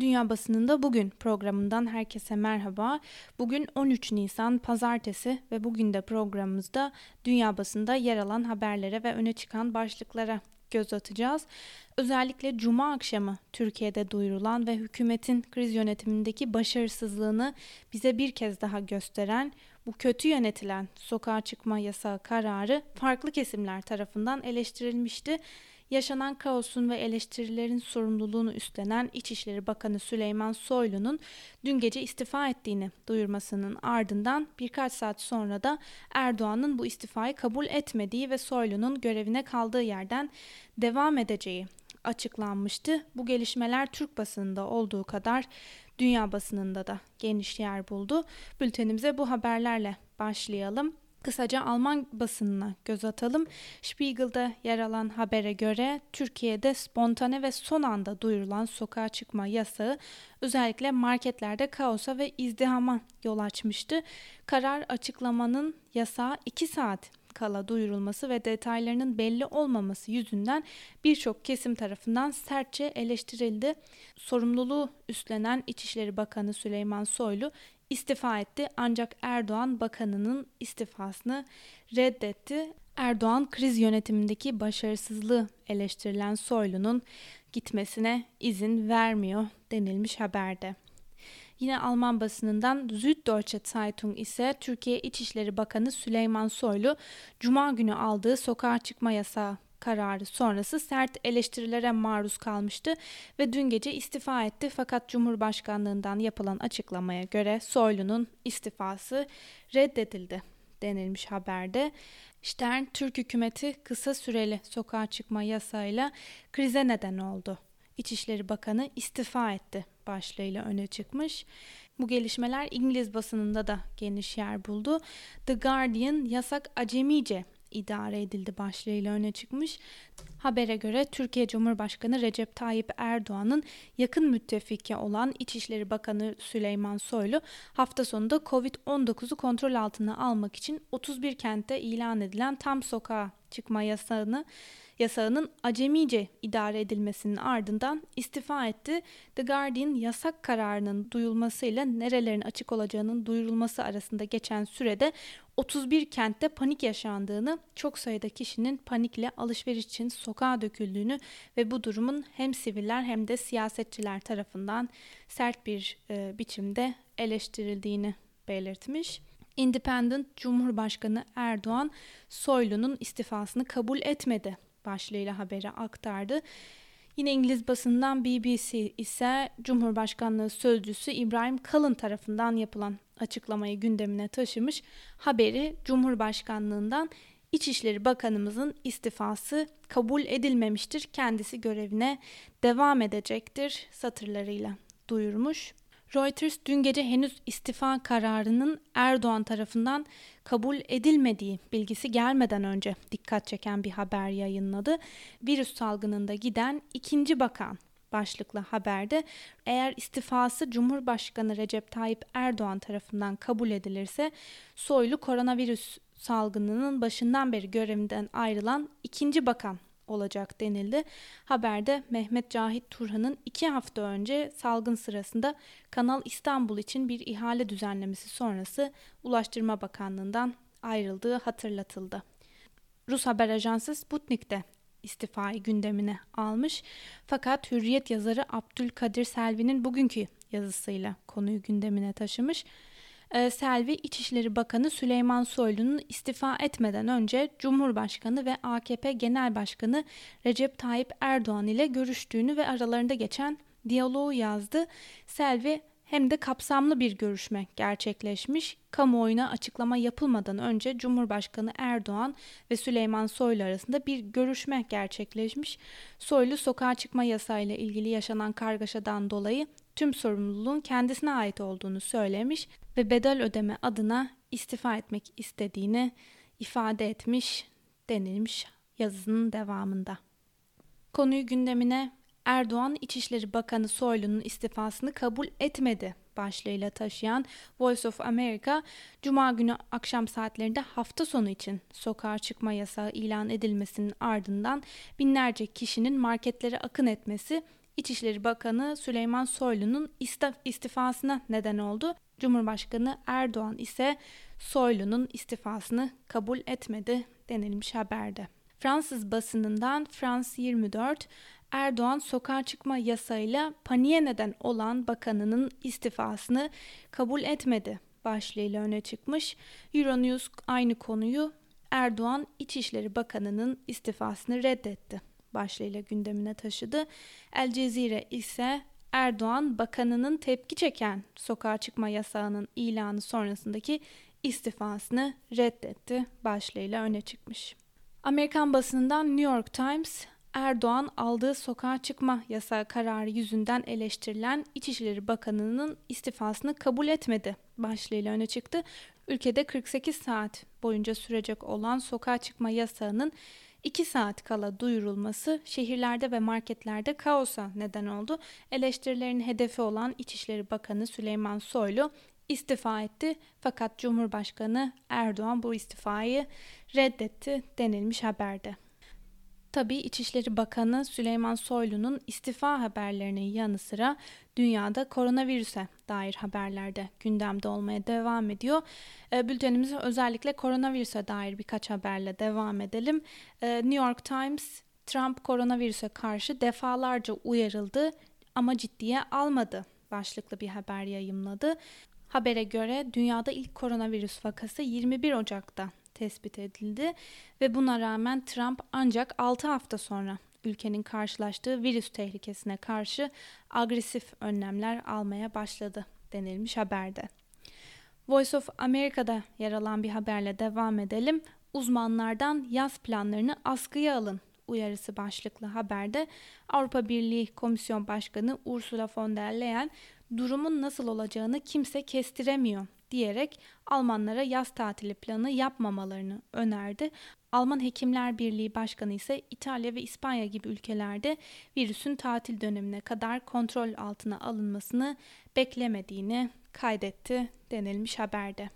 Dünya Basınında Bugün programından herkese merhaba. Bugün 13 Nisan Pazartesi ve bugün de programımızda Dünya Basında yer alan haberlere ve öne çıkan başlıklara göz atacağız. Özellikle Cuma akşamı Türkiye'de duyurulan ve hükümetin kriz yönetimindeki başarısızlığını bize bir kez daha gösteren bu kötü yönetilen sokağa çıkma yasağı kararı farklı kesimler tarafından eleştirilmişti yaşanan kaosun ve eleştirilerin sorumluluğunu üstlenen İçişleri Bakanı Süleyman Soylu'nun dün gece istifa ettiğini duyurmasının ardından birkaç saat sonra da Erdoğan'ın bu istifayı kabul etmediği ve Soylu'nun görevine kaldığı yerden devam edeceği açıklanmıştı. Bu gelişmeler Türk basınında olduğu kadar dünya basınında da geniş yer buldu. Bültenimize bu haberlerle başlayalım. Kısaca Alman basınına göz atalım. Spiegel'da yer alan habere göre Türkiye'de spontane ve son anda duyurulan sokağa çıkma yasağı özellikle marketlerde kaosa ve izdihama yol açmıştı. Karar açıklamanın yasağı 2 saat kala duyurulması ve detaylarının belli olmaması yüzünden birçok kesim tarafından sertçe eleştirildi. Sorumluluğu üstlenen İçişleri Bakanı Süleyman Soylu istifa etti ancak Erdoğan bakanının istifasını reddetti. Erdoğan kriz yönetimindeki başarısızlığı eleştirilen Soylu'nun gitmesine izin vermiyor denilmiş haberde. Yine Alman basınından Süddeutsche Zeitung ise Türkiye İçişleri Bakanı Süleyman Soylu Cuma günü aldığı sokağa çıkma yasağı kararı sonrası sert eleştirilere maruz kalmıştı ve dün gece istifa etti fakat Cumhurbaşkanlığından yapılan açıklamaya göre Soylu'nun istifası reddedildi denilmiş haberde. Stern, Türk hükümeti kısa süreli sokağa çıkma yasayla krize neden oldu. İçişleri Bakanı istifa etti başlığıyla öne çıkmış. Bu gelişmeler İngiliz basınında da geniş yer buldu. The Guardian yasak acemice idare edildi başlığıyla öne çıkmış. Habere göre Türkiye Cumhurbaşkanı Recep Tayyip Erdoğan'ın yakın müttefiki olan İçişleri Bakanı Süleyman Soylu hafta sonunda Covid-19'u kontrol altına almak için 31 kentte ilan edilen tam sokağa çıkma yasağını yasağının acemice idare edilmesinin ardından istifa etti. The Guardian yasak kararının duyulmasıyla nerelerin açık olacağının duyurulması arasında geçen sürede 31 kentte panik yaşandığını, çok sayıda kişinin panikle alışveriş için sokağa döküldüğünü ve bu durumun hem siviller hem de siyasetçiler tarafından sert bir e, biçimde eleştirildiğini belirtmiş. Independent Cumhurbaşkanı Erdoğan Soylu'nun istifasını kabul etmedi başlığıyla haberi aktardı. Yine İngiliz basından BBC ise Cumhurbaşkanlığı Sözcüsü İbrahim Kalın tarafından yapılan açıklamayı gündemine taşımış. Haberi Cumhurbaşkanlığından İçişleri Bakanımızın istifası kabul edilmemiştir. Kendisi görevine devam edecektir satırlarıyla duyurmuş. Reuters dün gece henüz istifa kararının Erdoğan tarafından kabul edilmediği bilgisi gelmeden önce dikkat çeken bir haber yayınladı. Virüs salgınında giden ikinci bakan başlıklı haberde eğer istifası Cumhurbaşkanı Recep Tayyip Erdoğan tarafından kabul edilirse Soylu koronavirüs salgınının başından beri görevinden ayrılan ikinci bakan olacak denildi. Haberde Mehmet Cahit Turhan'ın iki hafta önce salgın sırasında Kanal İstanbul için bir ihale düzenlemesi sonrası Ulaştırma Bakanlığı'ndan ayrıldığı hatırlatıldı. Rus haber ajansı Sputnik de istifayı gündemine almış. Fakat Hürriyet yazarı Abdülkadir Selvi'nin bugünkü yazısıyla konuyu gündemine taşımış. Ee, Selvi İçişleri Bakanı Süleyman Soylu'nun istifa etmeden önce Cumhurbaşkanı ve AKP Genel Başkanı Recep Tayyip Erdoğan ile görüştüğünü ve aralarında geçen diyaloğu yazdı. Selvi hem de kapsamlı bir görüşme gerçekleşmiş. Kamuoyuna açıklama yapılmadan önce Cumhurbaşkanı Erdoğan ve Süleyman Soylu arasında bir görüşme gerçekleşmiş. Soylu sokağa çıkma yasayla ilgili yaşanan kargaşadan dolayı tüm sorumluluğun kendisine ait olduğunu söylemiş ve bedel ödeme adına istifa etmek istediğini ifade etmiş denilmiş yazının devamında. Konuyu gündemine Erdoğan İçişleri Bakanı Soylu'nun istifasını kabul etmedi başlığıyla taşıyan Voice of America, Cuma günü akşam saatlerinde hafta sonu için sokağa çıkma yasağı ilan edilmesinin ardından binlerce kişinin marketlere akın etmesi İçişleri Bakanı Süleyman Soylu'nun istifasına neden oldu. Cumhurbaşkanı Erdoğan ise Soylu'nun istifasını kabul etmedi denilmiş haberde. Fransız basınından France 24 Erdoğan sokağa çıkma yasayla paniğe neden olan bakanının istifasını kabul etmedi başlığıyla öne çıkmış. Euronews aynı konuyu Erdoğan İçişleri Bakanı'nın istifasını reddetti başlığıyla gündemine taşıdı. El Cezire ise Erdoğan bakanının tepki çeken sokağa çıkma yasağının ilanı sonrasındaki istifasını reddetti başlığıyla öne çıkmış. Amerikan basınından New York Times Erdoğan aldığı sokağa çıkma yasağı kararı yüzünden eleştirilen İçişleri Bakanı'nın istifasını kabul etmedi başlığıyla öne çıktı. Ülkede 48 saat boyunca sürecek olan sokağa çıkma yasağının 2 saat kala duyurulması şehirlerde ve marketlerde kaosa neden oldu. Eleştirilerin hedefi olan İçişleri Bakanı Süleyman Soylu istifa etti fakat Cumhurbaşkanı Erdoğan bu istifayı reddetti denilmiş haberde. Tabii İçişleri Bakanı Süleyman Soylu'nun istifa haberlerinin yanı sıra dünyada koronavirüse dair haberlerde gündemde olmaya devam ediyor. E, bültenimize özellikle koronavirüse dair birkaç haberle devam edelim. E, New York Times Trump koronavirüse karşı defalarca uyarıldı ama ciddiye almadı başlıklı bir haber yayımladı. Habere göre dünyada ilk koronavirüs vakası 21 Ocak'ta tespit edildi ve buna rağmen Trump ancak 6 hafta sonra ülkenin karşılaştığı virüs tehlikesine karşı agresif önlemler almaya başladı denilmiş haberde. Voice of America'da yer alan bir haberle devam edelim. Uzmanlardan yaz planlarını askıya alın uyarısı başlıklı haberde Avrupa Birliği Komisyon Başkanı Ursula von der Leyen durumun nasıl olacağını kimse kestiremiyor diyerek Almanlara yaz tatili planı yapmamalarını önerdi. Alman Hekimler Birliği Başkanı ise İtalya ve İspanya gibi ülkelerde virüsün tatil dönemine kadar kontrol altına alınmasını beklemediğini kaydetti denilmiş haberde.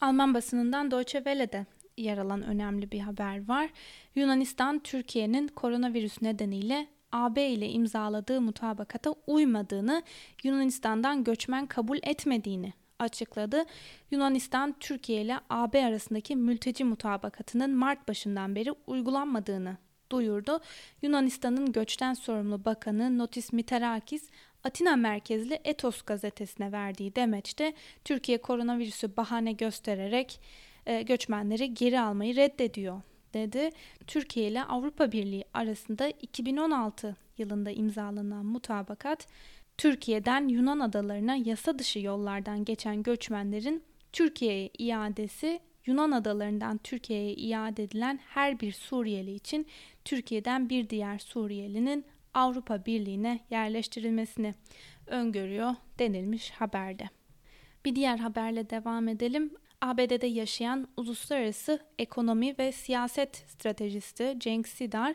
Alman basınından Deutsche Welle'de yer alan önemli bir haber var. Yunanistan Türkiye'nin koronavirüs nedeniyle AB ile imzaladığı mutabakata uymadığını, Yunanistan'dan göçmen kabul etmediğini açıkladı. Yunanistan Türkiye ile AB arasındaki mülteci mutabakatının Mart başından beri uygulanmadığını duyurdu. Yunanistan'ın göçten sorumlu bakanı Notis Mitarakis Atina merkezli Etos gazetesine verdiği demeçte Türkiye koronavirüsü bahane göstererek e, göçmenleri geri almayı reddediyor dedi. Türkiye ile Avrupa Birliği arasında 2016 yılında imzalanan mutabakat Türkiye'den Yunan adalarına yasa dışı yollardan geçen göçmenlerin Türkiye'ye iadesi Yunan adalarından Türkiye'ye iade edilen her bir Suriyeli için Türkiye'den bir diğer Suriyelinin Avrupa Birliği'ne yerleştirilmesini öngörüyor denilmiş haberde. Bir diğer haberle devam edelim. ABD'de yaşayan uluslararası ekonomi ve siyaset stratejisti Cenk Sidar,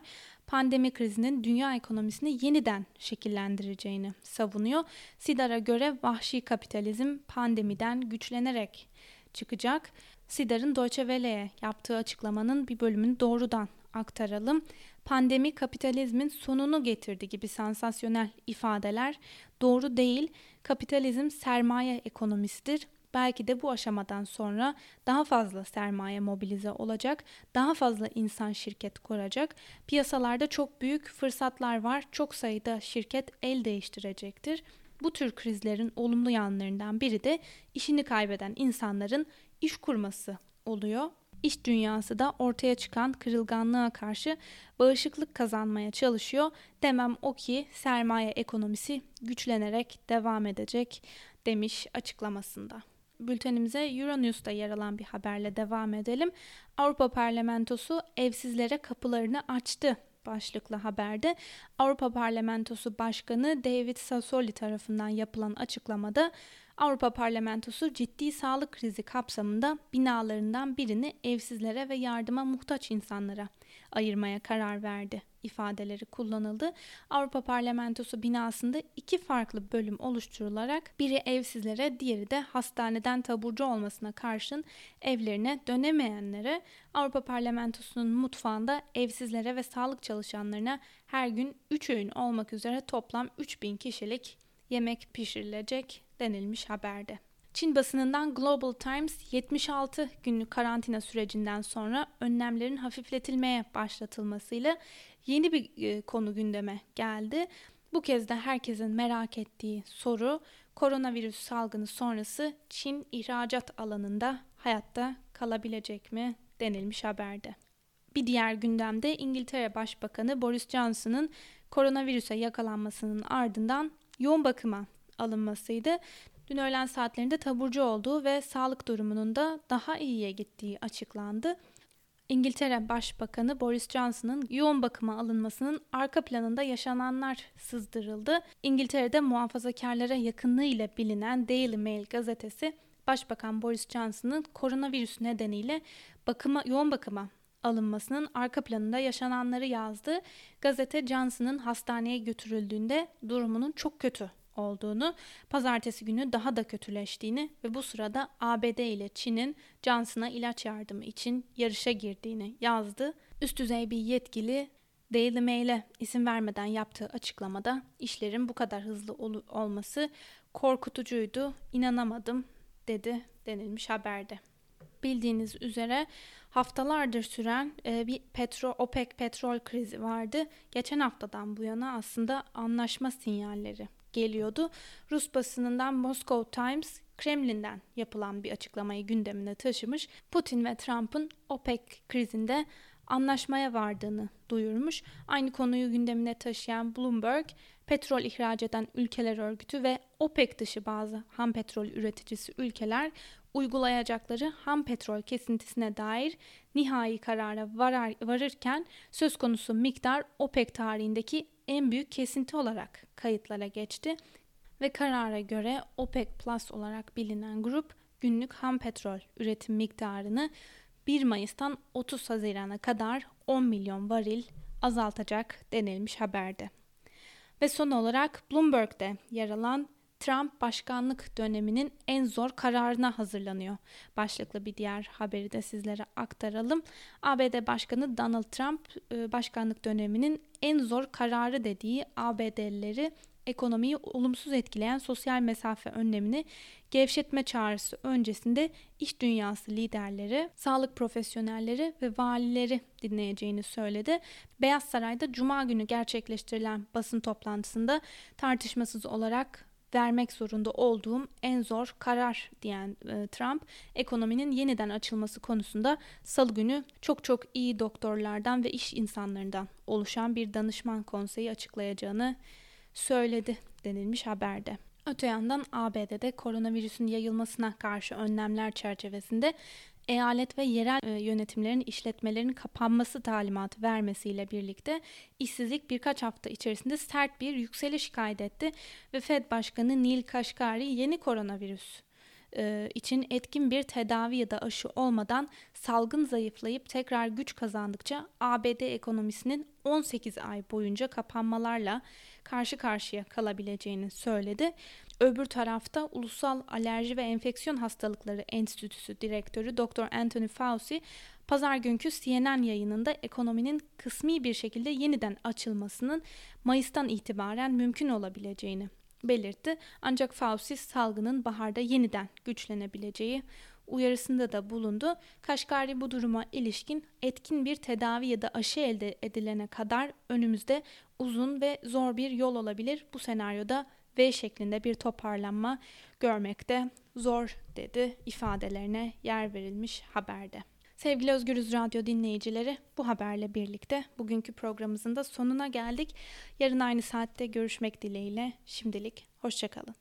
pandemi krizinin dünya ekonomisini yeniden şekillendireceğini savunuyor. Sidar'a göre vahşi kapitalizm pandemiden güçlenerek çıkacak. Sidar'ın Deutsche Welle'ye yaptığı açıklamanın bir bölümünü doğrudan aktaralım. Pandemi kapitalizmin sonunu getirdi gibi sansasyonel ifadeler doğru değil. Kapitalizm sermaye ekonomisidir belki de bu aşamadan sonra daha fazla sermaye mobilize olacak, daha fazla insan şirket kuracak. Piyasalarda çok büyük fırsatlar var. Çok sayıda şirket el değiştirecektir. Bu tür krizlerin olumlu yanlarından biri de işini kaybeden insanların iş kurması oluyor. İş dünyası da ortaya çıkan kırılganlığa karşı bağışıklık kazanmaya çalışıyor. Demem o ki sermaye ekonomisi güçlenerek devam edecek demiş açıklamasında bültenimize Euronews'ta yer alan bir haberle devam edelim. Avrupa Parlamentosu evsizlere kapılarını açtı başlıklı haberde Avrupa Parlamentosu Başkanı David Sassoli tarafından yapılan açıklamada Avrupa Parlamentosu ciddi sağlık krizi kapsamında binalarından birini evsizlere ve yardıma muhtaç insanlara ayırmaya karar verdi ifadeleri kullanıldı. Avrupa Parlamentosu binasında iki farklı bölüm oluşturularak biri evsizlere, diğeri de hastaneden taburcu olmasına karşın evlerine dönemeyenlere Avrupa Parlamentosu'nun mutfağında evsizlere ve sağlık çalışanlarına her gün 3 öğün olmak üzere toplam 3000 kişilik yemek pişirilecek denilmiş haberde. Çin basınından Global Times 76 günlük karantina sürecinden sonra önlemlerin hafifletilmeye başlatılmasıyla yeni bir e, konu gündeme geldi. Bu kez de herkesin merak ettiği soru koronavirüs salgını sonrası Çin ihracat alanında hayatta kalabilecek mi denilmiş haberde. Bir diğer gündemde İngiltere Başbakanı Boris Johnson'ın koronavirüse yakalanmasının ardından yoğun bakıma alınmasıydı. Dün öğlen saatlerinde taburcu olduğu ve sağlık durumunun da daha iyiye gittiği açıklandı. İngiltere Başbakanı Boris Johnson'ın yoğun bakıma alınmasının arka planında yaşananlar sızdırıldı. İngiltere'de muhafazakarlara yakınlığıyla bilinen Daily Mail gazetesi Başbakan Boris Johnson'ın koronavirüs nedeniyle bakıma yoğun bakıma alınmasının arka planında yaşananları yazdı. Gazete Johnson'ın hastaneye götürüldüğünde durumunun çok kötü olduğunu, pazartesi günü daha da kötüleştiğini ve bu sırada ABD ile Çin'in Johnson'a ilaç yardımı için yarışa girdiğini yazdı. Üst düzey bir yetkili Daily Mail'e isim vermeden yaptığı açıklamada işlerin bu kadar hızlı ol- olması korkutucuydu, inanamadım dedi denilmiş haberde. Bildiğiniz üzere haftalardır süren e, bir petro OPEC petrol krizi vardı. Geçen haftadan bu yana aslında anlaşma sinyalleri geliyordu. Rus basınından Moscow Times Kremlin'den yapılan bir açıklamayı gündemine taşımış. Putin ve Trump'ın OPEC krizinde anlaşmaya vardığını duyurmuş. Aynı konuyu gündemine taşıyan Bloomberg, petrol ihraç eden ülkeler örgütü ve OPEC dışı bazı ham petrol üreticisi ülkeler uygulayacakları ham petrol kesintisine dair nihai karara varar, varırken söz konusu miktar OPEC tarihindeki en büyük kesinti olarak kayıtlara geçti ve karara göre OPEC Plus olarak bilinen grup günlük ham petrol üretim miktarını 1 Mayıs'tan 30 Haziran'a kadar 10 milyon varil azaltacak denilmiş haberde. Ve son olarak Bloomberg'de yer alan Trump başkanlık döneminin en zor kararına hazırlanıyor. Başlıklı bir diğer haberi de sizlere aktaralım. ABD Başkanı Donald Trump e, başkanlık döneminin en zor kararı dediği ABD'lileri ekonomiyi olumsuz etkileyen sosyal mesafe önlemini gevşetme çağrısı öncesinde iş dünyası liderleri, sağlık profesyonelleri ve valileri dinleyeceğini söyledi. Beyaz Saray'da cuma günü gerçekleştirilen basın toplantısında tartışmasız olarak vermek zorunda olduğum en zor karar diyen e, Trump, ekonominin yeniden açılması konusunda salı günü çok çok iyi doktorlardan ve iş insanlarından oluşan bir danışman konseyi açıklayacağını söyledi denilmiş haberde. Öte yandan ABD'de koronavirüsün yayılmasına karşı önlemler çerçevesinde eyalet ve yerel e, yönetimlerin işletmelerin kapanması talimatı vermesiyle birlikte işsizlik birkaç hafta içerisinde sert bir yükseliş kaydetti ve Fed Başkanı Neil Kashkari yeni koronavirüs e, için etkin bir tedavi ya da aşı olmadan salgın zayıflayıp tekrar güç kazandıkça ABD ekonomisinin 18 ay boyunca kapanmalarla karşı karşıya kalabileceğini söyledi. Öbür tarafta Ulusal Alerji ve Enfeksiyon Hastalıkları Enstitüsü Direktörü Dr. Anthony Fauci, pazar günkü CNN yayınında ekonominin kısmi bir şekilde yeniden açılmasının Mayıs'tan itibaren mümkün olabileceğini belirtti. Ancak Fauci salgının baharda yeniden güçlenebileceği uyarısında da bulundu. Kaşgari bu duruma ilişkin etkin bir tedavi ya da aşı elde edilene kadar önümüzde uzun ve zor bir yol olabilir. Bu senaryoda V şeklinde bir toparlanma görmekte zor dedi ifadelerine yer verilmiş haberde. Sevgili Özgürüz Radyo dinleyicileri bu haberle birlikte bugünkü programımızın da sonuna geldik. Yarın aynı saatte görüşmek dileğiyle şimdilik hoşçakalın.